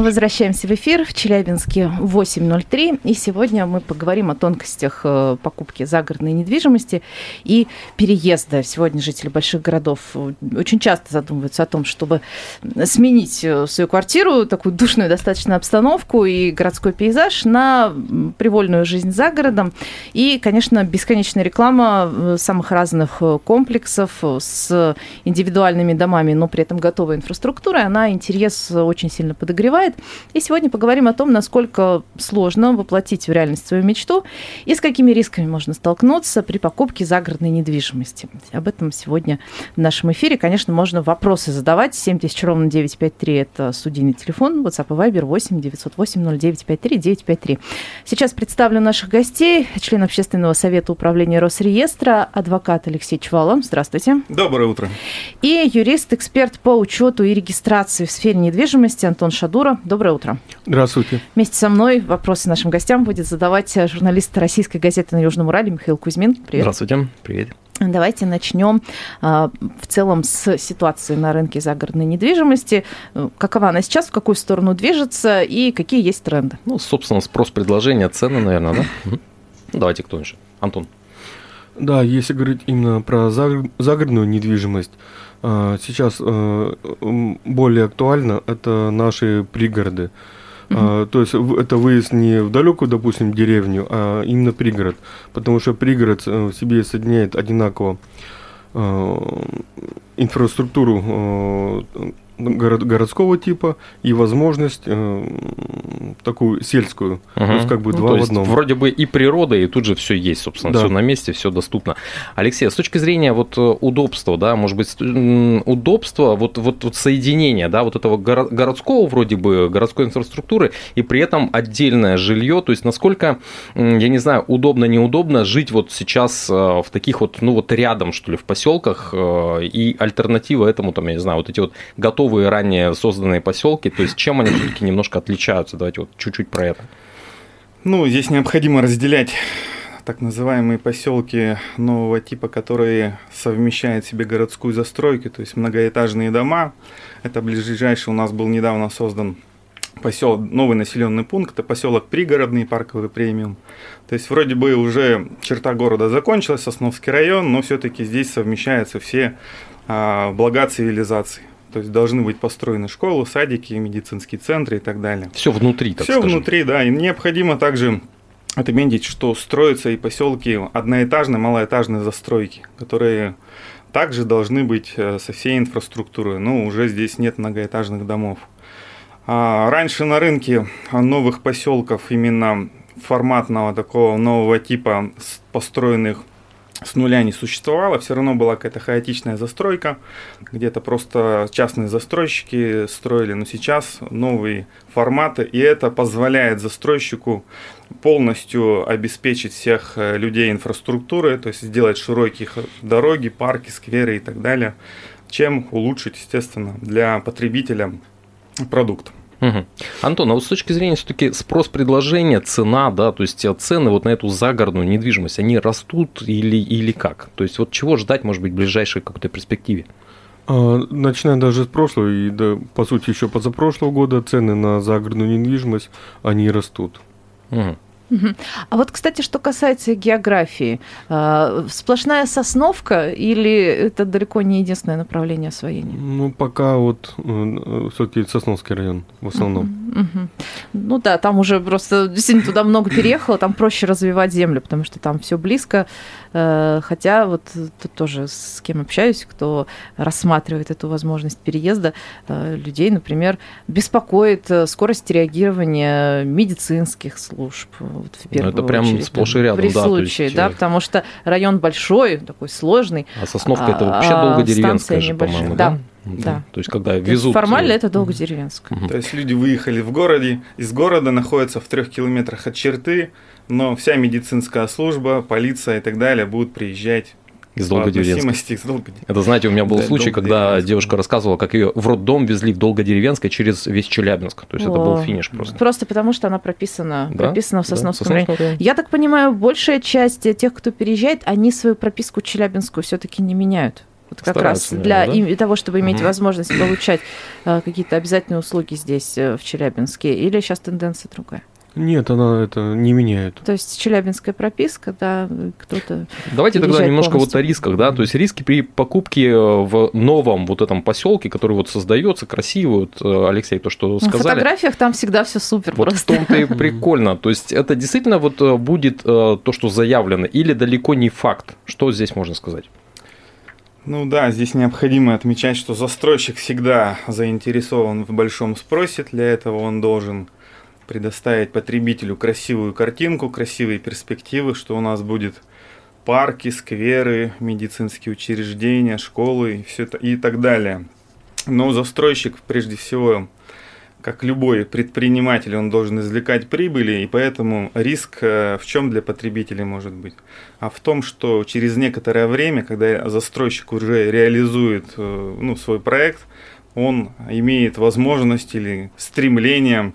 Возвращаемся в эфир в Челябинске 8.03. И сегодня мы поговорим о тонкостях э, покупки загородной недвижимости и переезда. Сегодня жители больших городов э, очень часто задумываются о том, чтобы сменить э, свою квартиру, такую душную достаточно обстановку и городской пейзаж на привольную жизнь за городом. И, конечно, бесконечная реклама самых разных комплексов с индивидуальными домами, но при этом готовой инфраструктурой, она интерес очень сильно подогревает. И сегодня поговорим о том, насколько сложно воплотить в реальность свою мечту и с какими рисками можно столкнуться при покупке загородной недвижимости. Об этом сегодня в нашем эфире. Конечно, можно вопросы задавать. 7000 ровно 953 – это студийный телефон. WhatsApp и Viber 8 908 0953 953. Сейчас представлю наших гостей. Член общественного совета управления Росреестра, адвокат Алексей Чвала. Здравствуйте. Доброе утро. И юрист, эксперт по учету и регистрации в сфере недвижимости Антон Шадура. Доброе утро. Здравствуйте. Вместе со мной вопросы нашим гостям будет задавать э, журналист российской газеты на Южном Урале Михаил Кузьмин. Привет. Здравствуйте. Привет. Давайте начнем а, в целом с ситуации на рынке загородной недвижимости. Э, Какова она сейчас, в какую сторону движется и какие есть тренды? Ну, собственно, спрос, предложение, цены, наверное, да? Ну, Давайте кто же? Антон. Да, если говорить именно про загор- загородную недвижимость, а, сейчас м, более актуально это наши пригороды. А, То есть это выезд не в далекую, допустим, деревню, а именно пригород. Потому что пригород э, в себе соединяет одинаково а, инфраструктуру город- городского типа и возможность э, такую сельскую. То есть как бы Ну, два в одном. Вроде бы и природа, и тут же все есть, собственно, Да. все на месте, все доступно. Алексей, а с точки зрения вот э, удобства, да, может быть, удобства, вот, вот, вот соединения, да, вот этого горо- городского вроде бы, городской инфраструктуры, и при этом отдельное жилье, то есть насколько, я не знаю, удобно, неудобно жить вот сейчас э, в таких вот, ну вот рядом, что ли, в поселках, э, и альтернатива этому, там, я не знаю, вот эти вот готовые ранее созданные поселки, то есть чем они все-таки немножко отличаются, давайте вот чуть-чуть про это. Ну, здесь необходимо разделять так называемые поселки нового типа, которые совмещают в себе городскую застройку, то есть многоэтажные дома. Это ближайший у нас был недавно создан поселок, новый населенный пункт, это поселок пригородный, парковый премиум. То есть вроде бы уже черта города закончилась, Сосновский район, но все-таки здесь совмещаются все а, блага цивилизации. То есть должны быть построены школы, садики, медицинские центры и так далее. Все внутри, так Все скажем. внутри, да. И необходимо также отметить, что строятся и поселки одноэтажной, малоэтажной застройки, которые также должны быть э, со всей инфраструктурой. Но уже здесь нет многоэтажных домов. А раньше на рынке новых поселков именно форматного такого нового типа построенных с нуля не существовало, все равно была какая-то хаотичная застройка, где-то просто частные застройщики строили, но сейчас новые форматы, и это позволяет застройщику полностью обеспечить всех э, людей инфраструктурой, то есть сделать широкие дороги, парки, скверы и так далее, чем улучшить, естественно, для потребителя продукт. Антон, а вот с точки зрения все-таки спрос-предложения, цена, да, то есть э, цены вот на эту загородную недвижимость, они растут или, или как? То есть вот чего ждать, может быть, в ближайшей какой-то перспективе? А, Начиная даже с прошлого и, да, по сути, еще позапрошлого года цены на загородную недвижимость, они растут. Мгм. А вот, кстати, что касается географии, э, сплошная сосновка или это далеко не единственное направление освоения? Ну, пока вот все-таки Сосновский район в основном. Ну да, там уже просто действительно туда много переехало, там проще развивать землю, потому что там все близко. Э, Хотя вот тут тоже с кем общаюсь, кто рассматривает эту возможность переезда, э, людей, например, беспокоит э, скорость реагирования медицинских служб. Вот в первую Ну, это прям очередь, сплошь и рядом, При да, то случае, есть, да, э, потому что район большой, такой сложный. А Сосновка это А, вообще а долгодеревенская станция же, по-моему, Да, да? да. То есть когда везут... Формально это долгодеревенская. Мгм. То есть люди выехали в городе, из города находятся в трех километрах от черты, но вся медицинская служба, полиция и так далее будут приезжать Из относимости к Долгодеревенску. Это, знаете, у меня был Да, случай, когда девушка рассказывала, как ее в роддом везли в Долгодеревенск через весь Челябинск. То есть это был О. финиш просто. Просто потому, что она прописана, Да, прописана в да, Сосновском в районе. Сосновском районе. Я так понимаю, большая часть тех, кто переезжает, они свою прописку челябинскую все-таки не меняют. Вот как Стараются, раз для наверное, да? того, чтобы иметь Мгм. возможность получать э, какие-то обязательные услуги здесь, э, в Челябинске. Или сейчас тенденция другая? Нет, она это не меняет. То есть челябинская прописка, да, кто-то... Давайте тогда немножко вот полностью. о рисках, да, то есть риски при покупке э, в новом вот этом поселке, который вот создается, красивый, вот э, Алексей то, что На сказали. фотографиях там всегда все супер Вот в просто. том-то и прикольно. То есть это действительно вот э, будет то, что заявлено, или далеко не факт? Что здесь можно сказать? Ну да, здесь необходимо отмечать, что застройщик всегда заинтересован в большом спросе. Для этого он должен предоставить потребителю красивую картинку, красивые перспективы, что у нас будет парки, скверы, медицинские учреждения, школы и, все это, и так далее. Но застройщик, прежде всего, как любой предприниматель, он должен извлекать прибыли, и поэтому риск э, в чем для потребителей может быть? А в том, что через некоторое время, когда застройщик уже реализует э, ну, свой проект, он имеет возможность или стремление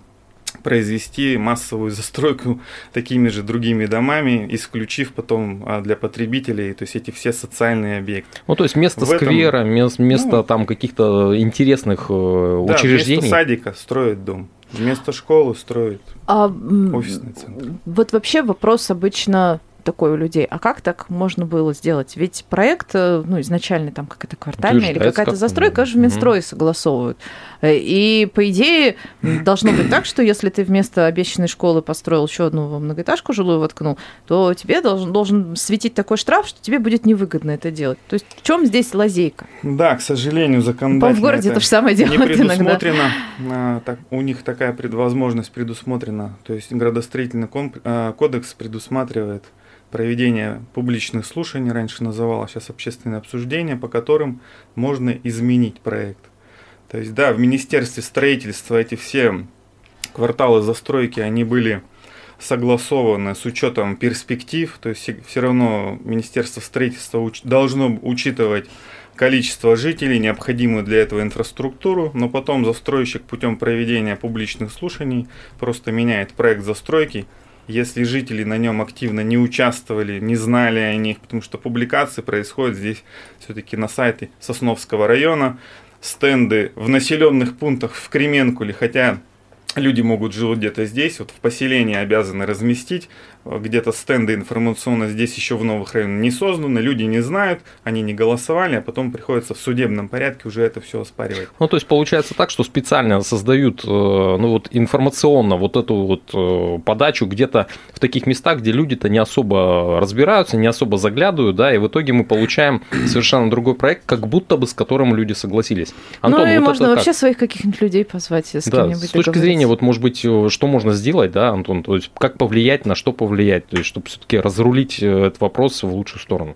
произвести массовую застройку такими же другими домами, исключив потом а, для потребителей, то есть эти все социальные объекты. Ну, то есть место В этом- сквера, мес- место Ну, там каких-то интересных э, Да, учреждений. вместо садика строят дом, вместо школы строят А, офисный центр. Вот вообще вопрос обычно такой у людей. А как так можно было сделать? Ведь проект, э, ну, изначально там какая-то квартальная или какая-то застройка, да. же в Минстрое согласовывают. Э, И, по идее, должно быть так, что если ты вместо обещанной школы построил еще одну многоэтажку жилую воткнул, то тебе должен, должен светить такой штраф, что тебе будет невыгодно это делать. То есть в чем здесь лазейка? Да, к сожалению, законодательно в городе это то же самое не делают иногда. предусмотрено. а, так, у них такая предвозможность предусмотрена. То есть градостроительный комп- а, кодекс предусматривает проведение публичных слушаний, раньше называлось, сейчас общественное обсуждение, по которым можно изменить проект. То есть, да, в Министерстве строительства эти все кварталы застройки, они были согласованы с учетом перспектив, то есть все равно Министерство строительства уч- должно учитывать количество жителей, необходимую для этого инфраструктуру, но потом застройщик путем проведения публичных слушаний просто меняет проект застройки. Если жители на нем активно не участвовали, не знали о них, потому что публикации происходят здесь все-таки на сайте Сосновского района, стенды в населенных пунктах в Кременкуле, хотя люди могут жить где-то здесь, вот в поселении обязаны разместить, э, где-то стенды информационно здесь еще в новых районах не созданы, люди не знают, они не голосовали, а потом приходится в судебном порядке уже это все оспаривать. Ну, то есть получается так, что специально создают, э, ну, вот информационно вот эту вот э, подачу где-то в таких местах, где люди-то не особо разбираются, не особо заглядывают, да, и в итоге мы получаем совершенно другой проект, как будто бы с которым люди согласились. Антон, ну и вот можно это как? вообще своих каких-нибудь людей позвать, с Да, кем-нибудь с точки договориться. Зрения, вот, может быть, э, что можно сделать, да, Антон, то есть как повлиять, на что повлиять, то есть чтобы все-таки разрулить э, этот вопрос в лучшую сторону,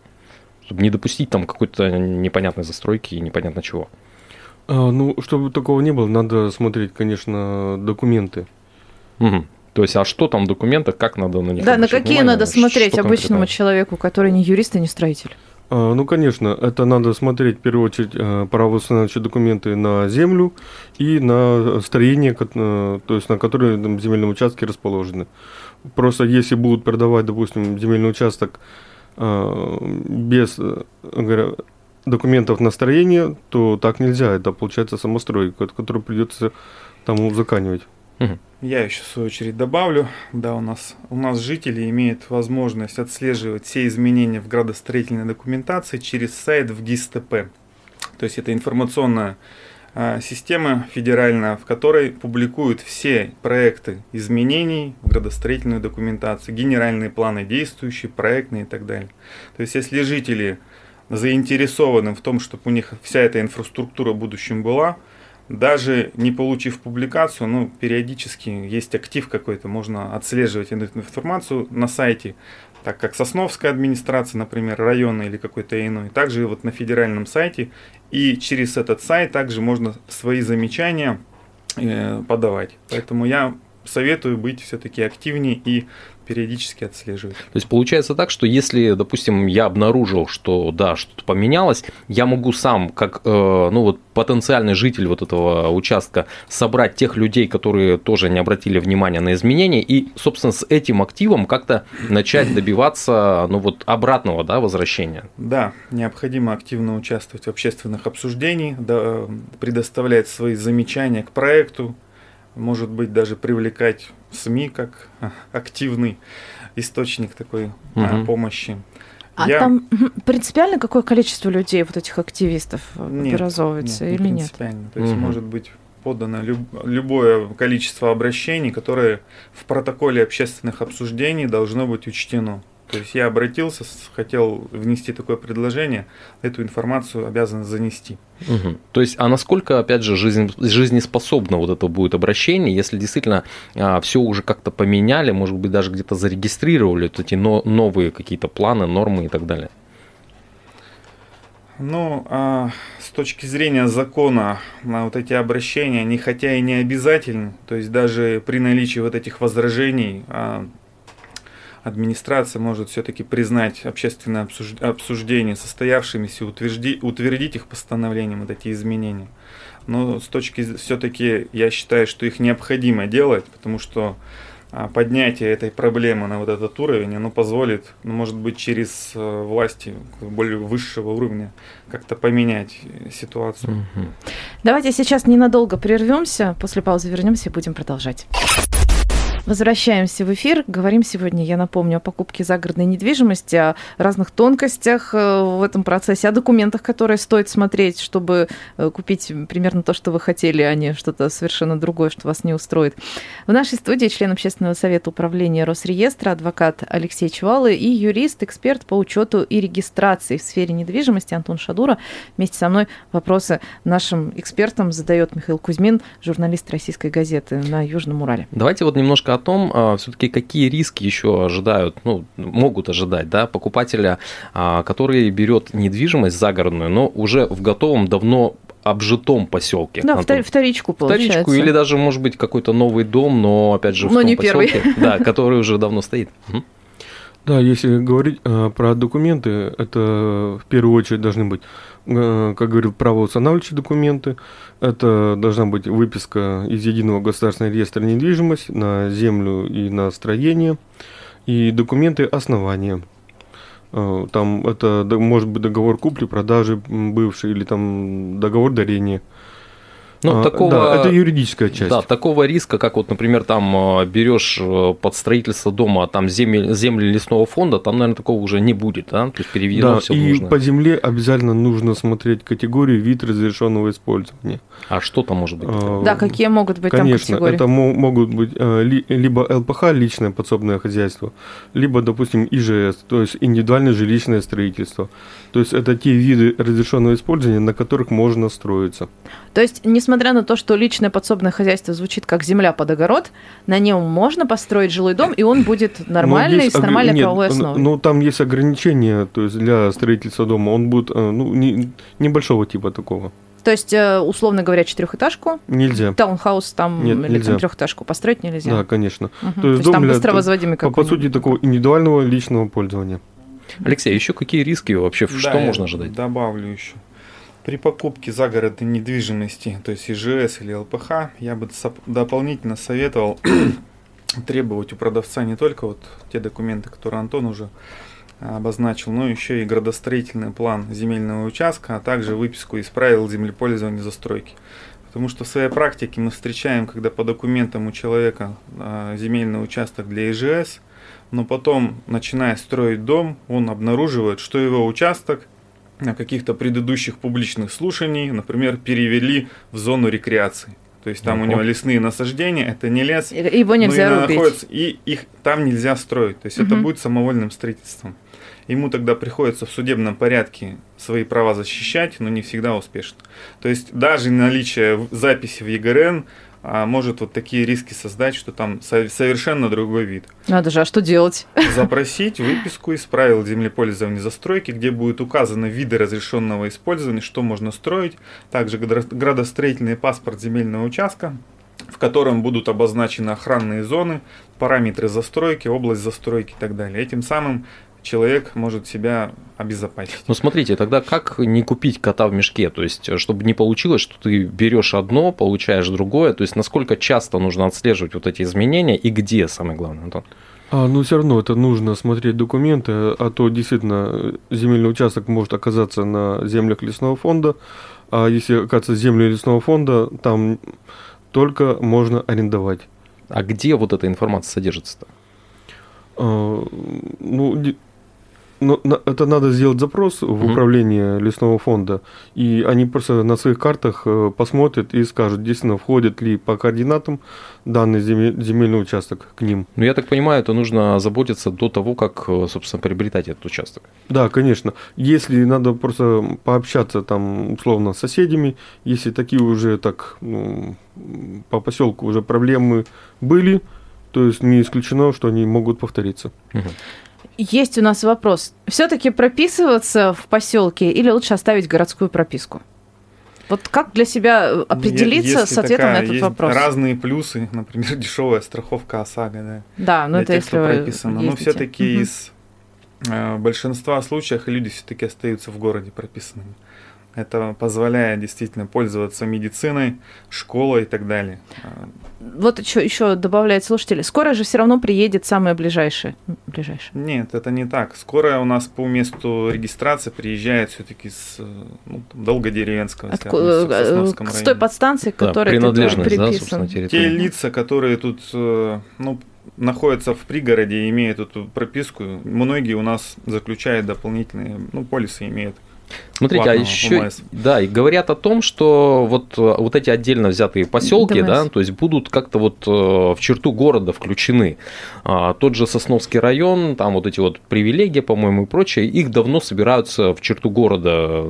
чтобы не допустить там какой-то непонятной застройки и непонятно чего. А, ну, чтобы такого не было, надо смотреть, конечно, документы. Мгм. То есть, а что там в документах, как надо на них Да, на какие внимание, надо смотреть конкретно? обычному человеку, который не юрист и не строитель? А, ну, конечно, это надо смотреть в первую очередь э, правоустанавливающие документы на землю и на строение, э, то есть на которые там, земельные участки расположены. Просто если будут продавать, допустим, земельный участок э, без документов на строение, то так нельзя. Это получается самостройка, которую придется там узаканивать. Я еще в свою очередь добавлю, да, у нас, у нас жители имеют возможность отслеживать все изменения в градостроительной документации через сайт в ГИСТП. То есть это информационная а, система федеральная, в которой публикуют все проекты изменений в градостроительной документации, генеральные планы действующие, проектные и так далее. То есть если жители заинтересованы в том, чтобы у них вся эта инфраструктура в будущем была, даже не получив публикацию, ну, периодически есть актив какой-то, можно отслеживать эту информацию на сайте, так как Сосновская администрация, например, района или какой-то иной, также вот на федеральном сайте, и через этот сайт также можно свои замечания э, подавать. Поэтому я советую быть все-таки активнее и периодически отслеживать. То есть получается так, что если, допустим, я обнаружил, что да, что-то поменялось, я могу сам, как э, ну вот потенциальный житель вот этого участка, собрать тех людей, которые тоже не обратили внимания на изменения, и, собственно, с этим активом как-то начать добиваться ну вот обратного да, возвращения. Да, необходимо активно участвовать в общественных обсуждениях, да, предоставлять свои замечания к проекту, может быть, даже привлекать СМИ как а, активный источник такой угу. помощи. А Я... там принципиально какое количество людей, вот этих активистов, нет, образовывается нет, или не принципиально. нет? То есть угу. может быть подано люб... любое количество обращений, которое в протоколе общественных обсуждений должно быть учтено. То есть я обратился, хотел внести такое предложение, эту информацию обязан занести. Угу. То есть, а насколько, опять же, жизнь, жизнеспособно вот это будет обращение, если действительно а, все уже как-то поменяли, может быть, даже где-то зарегистрировали вот эти но, новые какие-то планы, нормы и так далее? Ну, а, с точки зрения закона, на вот эти обращения, они хотя и не обязательны, то есть даже при наличии вот этих возражений, а, администрация может все-таки признать общественное обсуждение состоявшимися, утверди, утвердить их постановлением, вот эти изменения. Но с точки все-таки я считаю, что их необходимо делать, потому что а, поднятие этой проблемы на вот этот уровень, оно позволит, ну, может быть, через э, власти более высшего уровня как-то поменять ситуацию. Давайте сейчас ненадолго прервемся, после паузы вернемся и будем продолжать. Возвращаемся в эфир. Говорим сегодня, я напомню, о покупке загородной недвижимости, о разных тонкостях э, в этом процессе, о документах, которые стоит смотреть, чтобы э, купить примерно то, что вы хотели, а не что-то совершенно другое, что вас не устроит. В нашей студии член общественного совета управления Росреестра, адвокат Алексей Чувалы и юрист, эксперт по учету и регистрации в сфере недвижимости Антон Шадура. Вместе со мной вопросы нашим экспертам задает Михаил Кузьмин, журналист российской газеты на Южном Урале. Давайте вот немножко том, а, все-таки какие риски еще ожидают, ну, могут ожидать, да, покупателя, а, который берет недвижимость загородную, но уже в готовом давно обжитом поселке. Да, Антон. вторичку получается. Вторичку или даже, может быть, какой-то новый дом, но, опять же, в но том не поселке, первый. да, который уже давно стоит. Да, если говорить э, про документы, это в первую очередь должны быть, э, как говорил, правоустанавливающие документы. Это должна быть выписка из Единого государственного реестра недвижимости на землю и на строение. И документы основания. Э, там это может быть договор купли-продажи бывший или там договор дарения. Ну, а, такого, да, это юридическая часть. Да, такого риска, как вот, например, там а, берешь э, под строительство дома там земли, земли лесного фонда, там, наверное, такого уже не будет, да? То есть переведено да, все и нужно. по земле обязательно нужно смотреть категорию, вид разрешенного использования. А что там может быть? А, да, какие могут быть конечно, там категории? это могут быть э, либо ЛПХ, личное подсобное хозяйство, либо, допустим, ИЖС, то есть индивидуальное жилищное строительство. То есть это те виды разрешенного использования, на которых можно строиться. То есть, несмотря на то, что личное подсобное хозяйство звучит как земля под огород, на нем можно построить жилой дом, и он будет нормальный, с нормальной огр... правовой основой. Ну, там есть ограничения, то есть для строительства дома он будет э, ну, не, небольшого типа такого. То есть, э, условно говоря, четырехэтажку. Нельзя. Таунхаус там Нет, или нельзя. там трехэтажку построить нельзя. Да, конечно. Угу. То То есть, есть дом там для- быстро возводимый По, по сути, такого индивидуального личного пользования. Алексей, еще какие риски вообще, Да, что можно ожидать? Добавлю еще. При покупке загородной недвижимости, то есть ИЖС или ЛПХ, я бы дополнительно советовал требовать у продавца не только вот те документы, которые Антон уже обозначил, но еще и градостроительный план земельного участка, а также выписку из правил землепользования застройки. Потому что в своей практике мы встречаем, когда по документам у человека а, земельный участок для ИЖС, но потом, начиная строить дом, он обнаруживает, что его участок каких-то предыдущих публичных слушаний, например, перевели в зону рекреации. То есть там у Ого. него лесные насаждения, это не лес, И- Его но нельзя именно рубить. находится- и их там нельзя строить. То есть это Мгм. будет самовольным строительством. Ему тогда приходится в судебном порядке свои права защищать, но не всегда успешно. То есть даже наличие записи в ЕГРН может вот такие риски создать, что там со- совершенно другой вид. Надо же, а что делать? Запросить выписку из правил землепользования застройки, где будет указаны виды разрешенного использования, что можно строить, также градо- градостроительный паспорт земельного участка, в котором будут обозначены охранные зоны, параметры застройки, область застройки и так далее. Этим самым человек может себя обезопасить. Ну смотрите, тогда как не купить кота в мешке? То есть, чтобы не получилось, что ты берешь одно, получаешь другое. То есть, насколько часто нужно отслеживать вот эти изменения и где, самое главное, Антон? А, ну, все равно это нужно смотреть документы, а то действительно земельный участок может оказаться на землях лесного фонда, а если оказаться земли лесного фонда, там только можно арендовать. А где вот эта информация содержится-то? А, ну, но это надо сделать запрос в управление лесного фонда, и они просто на своих картах э, посмотрят и скажут, действительно, входит ли по координатам данный земе- земельный участок к ним. Ну, я так понимаю, это нужно заботиться до того, как, э, собственно, приобретать этот участок. Да, конечно. Если надо просто пообщаться там условно с соседями, если такие уже так ну, по поселку уже проблемы были, то есть не исключено, что они могут повториться. Есть у нас вопрос. Все-таки прописываться в поселке или лучше оставить городскую прописку? Вот как для себя э, определиться Если с ответом такая- на этот есть вопрос? разные плюсы, например, дешевая страховка ОСАГО, да. Да, ну это тех, если прописано. Но все-таки Мгм. из э, большинства случаев люди все-таки остаются в городе прописанными. Это позволяет действительно пользоваться медициной, школой и так далее. Вот еще, еще добавляет слушатели. Скоро же все равно приедет самое ближайшее. Ближайшее. Нет, это не так. Скоро у нас по месту регистрации приезжает все-таки с э, ну, Долгодеревенского, Отку- к э, с той подстанции, Да, которая принадлежность, да, собственно, Те территории. лица, которые тут э, ну, находятся в пригороде и имеют эту прописку, многие у нас заключают дополнительные, ну, полисы имеют. Смотрите, а еще, ОМС. да, и говорят о том, что вот, э, вот эти отдельно взятые поселки, ДМС. да, то есть будут как-то вот э, в черту города включены. А, тот же Сосновский район, там вот эти вот привилегии, по-моему, и прочее, их давно собираются в черту города,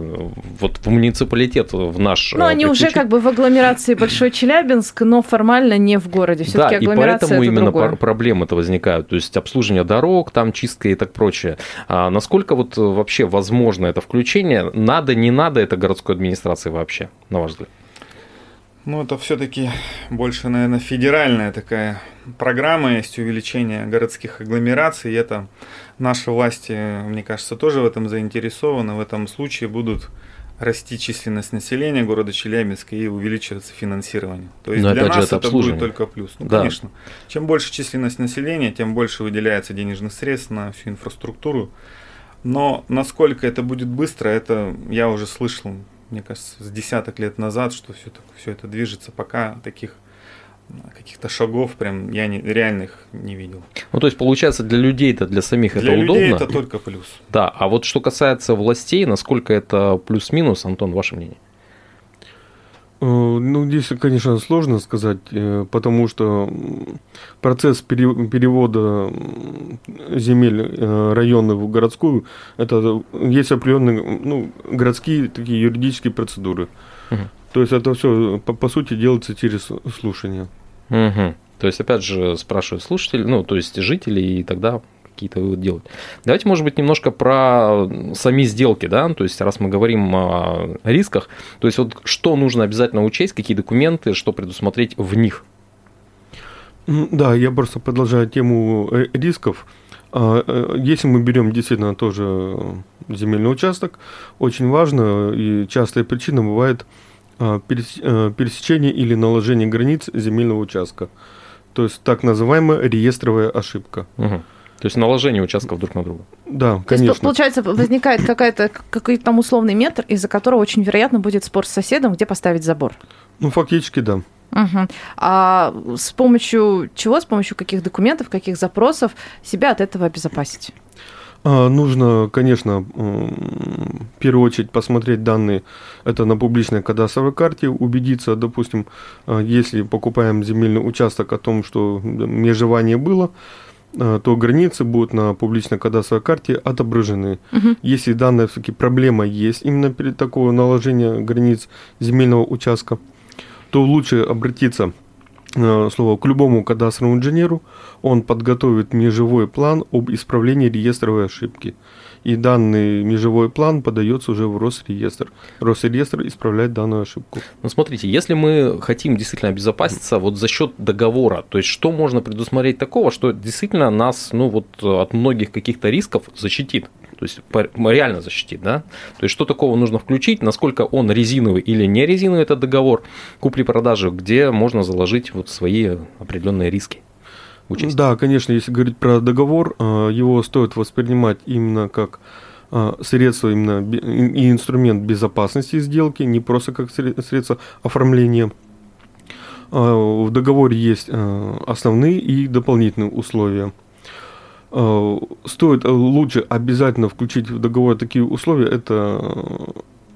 вот в муниципалитет, в наш. Ну, э, они уже как бы в агломерации Большой Челябинск, но формально не в городе. Да, Все-таки и агломерация поэтому это именно другое. пр- проблемы-то возникают. То есть обслуживание дорог, там чистка и так прочее. А насколько вот вообще возможно это включение? Надо, не надо это городской администрации вообще, на ваш взгляд? Ну, это все-таки больше, наверное, федеральная такая программа есть увеличение городских агломераций. И это наши власти, мне кажется, тоже в этом заинтересованы. В этом случае будут расти численность населения города Челябинска и увеличиваться финансирование. То есть Но для нас это это, будет только плюс. Ну, Да. конечно. Чем больше численность населения, тем больше выделяется денежных средств на всю инфраструктуру. Но насколько это будет быстро, это я уже слышал, мне кажется, с десяток лет назад, что все, так, все это движется. Пока таких каких-то шагов прям я не, реальных не видел. Ну, то есть, получается, для людей-то, для самих Для это людей удобно. это только плюс. Да, а вот что касается властей, насколько это плюс-минус, Антон, ваше мнение? Э, Ну, здесь, конечно, сложно сказать, э, потому что процесс пере- перевода земель э, районных в городскую, это есть определенные ну, городские такие юридические процедуры. Мгм. То есть это все, по, по сути, делается через слушание. Мгм. То есть, опять же, спрашивают слушатели, ну, то есть жители, и тогда какие-то выводы делать. Давайте, может быть, немножко про сами сделки, да, то есть, раз мы говорим о рисках, то есть, вот что нужно обязательно учесть, какие документы, что предусмотреть в них. Да, я просто продолжаю тему э, рисков. А, э, Если мы берем действительно тоже э, земельный участок, очень важно и частая причина бывает а, перес- пересечение или наложение границ земельного участка. То есть так называемая реестровая ошибка. Мгм. То есть, наложение участков друг на друга. Да, То есть, конечно. получается, возникает какая-то, какой-то там условный метр, из-за которого очень вероятно будет спор с соседом, где поставить забор. Ну, фактически, да. Мгм. А с помощью чего, с помощью каких документов, каких запросов себя от этого обезопасить? А, Нужно, конечно, в первую очередь посмотреть данные это на публичной кадастровой карте, убедиться, допустим, а, если покупаем земельный участок о том, что межевание было, то границы будут на публичной кадастровой карте отображены. Мгм. Если данная все-таки проблема есть именно перед такого наложения границ земельного участка, то лучше обратиться э, слово к любому кадастровому инженеру, он подготовит межевой план об исправлении реестровой ошибки. И данный межевой план подается уже в Росреестр. Росреестр исправляет данную ошибку. Ну, смотрите, если мы хотим действительно обезопаситься вот за счет договора, то есть что можно предусмотреть такого, что действительно нас ну, вот, от многих каких-то рисков защитит? То есть реально защитит, да? То есть что такого нужно включить, насколько он резиновый или не резиновый этот договор купли-продажи, где можно заложить вот свои определенные риски? Учесть? Да, конечно, если говорить про договор, э, его стоит воспринимать именно как э, средство именно и инструмент безопасности сделки, не просто как средство оформления. Э, в договоре есть основные и дополнительные условия. Стоит лучше обязательно включить в договор такие условия, это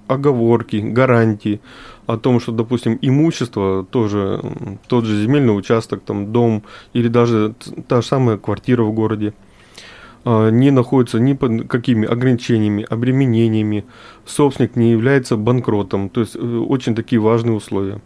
оговорки, гарантии о том, что, допустим, имущество, тоже тот же земельный участок, там, дом или даже та же самая квартира в городе, а, не находится ни под какими ограничениями, обременениями, собственник не является банкротом. То есть э, очень такие важные условия.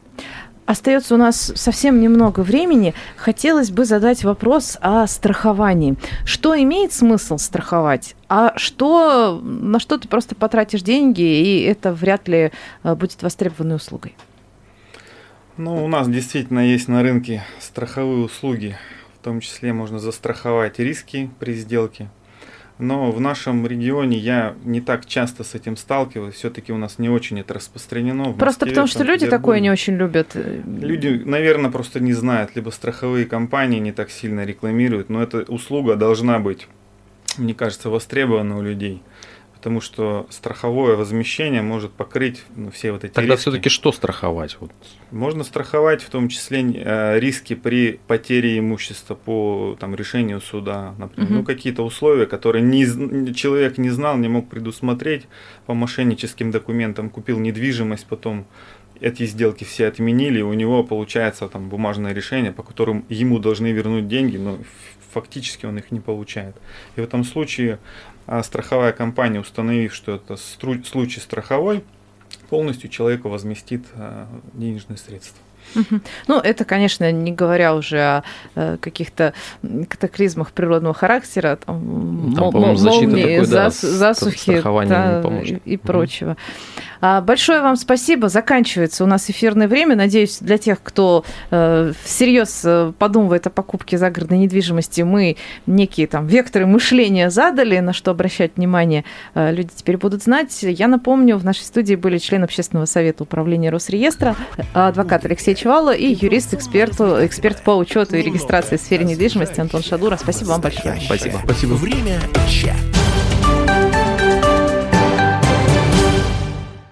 Остается у нас совсем немного времени. Хотелось бы задать вопрос о страховании. Что имеет смысл страховать, а что, на что ты просто потратишь деньги, и это вряд ли э, будет востребованной услугой? Ну, у нас действительно есть на рынке страховые услуги. В том числе можно застраховать риски при сделке но в нашем регионе я не так часто с этим сталкиваюсь. Все-таки у нас не очень это распространено. В просто Москве, потому что люди такое не очень любят. Люди, наверное, просто не знают, либо страховые компании не так сильно рекламируют, но эта услуга должна быть, мне кажется, востребована у людей потому что страховое возмещение может покрыть ну, все вот эти Тогда риски. все-таки что страховать? Вот. Можно страховать в том числе э, риски при потере имущества по там, решению суда, например. Угу. Ну, какие-то условия, которые не, человек не знал, не мог предусмотреть по мошенническим документам, купил недвижимость, потом эти сделки все отменили, и у него получается там бумажное решение, по которому ему должны вернуть деньги, но фактически он их не получает. И в этом случае страховая компания, установив, что это случай страховой, полностью человеку возместит а, денежные средства. Ну, это, конечно, не говоря уже о э, каких-то катаклизмах природного характера, там, там молнии, такой, да, засухи да, и, прочего. А, большое вам спасибо. Заканчивается у нас эфирное время. Надеюсь, для тех, кто э, всерьез э, подумывает о покупке загородной недвижимости, мы некие там векторы мышления задали, на что обращать внимание люди теперь будут знать. Я напомню, в нашей студии были член общественного совета управления Росреестра, адвокат Алексей Чевало и юрист-эксперт эксперт по учету и регистрации в сфере недвижимости Антон Шадура. Спасибо вам большое. Спасибо. Спасибо. Время чат.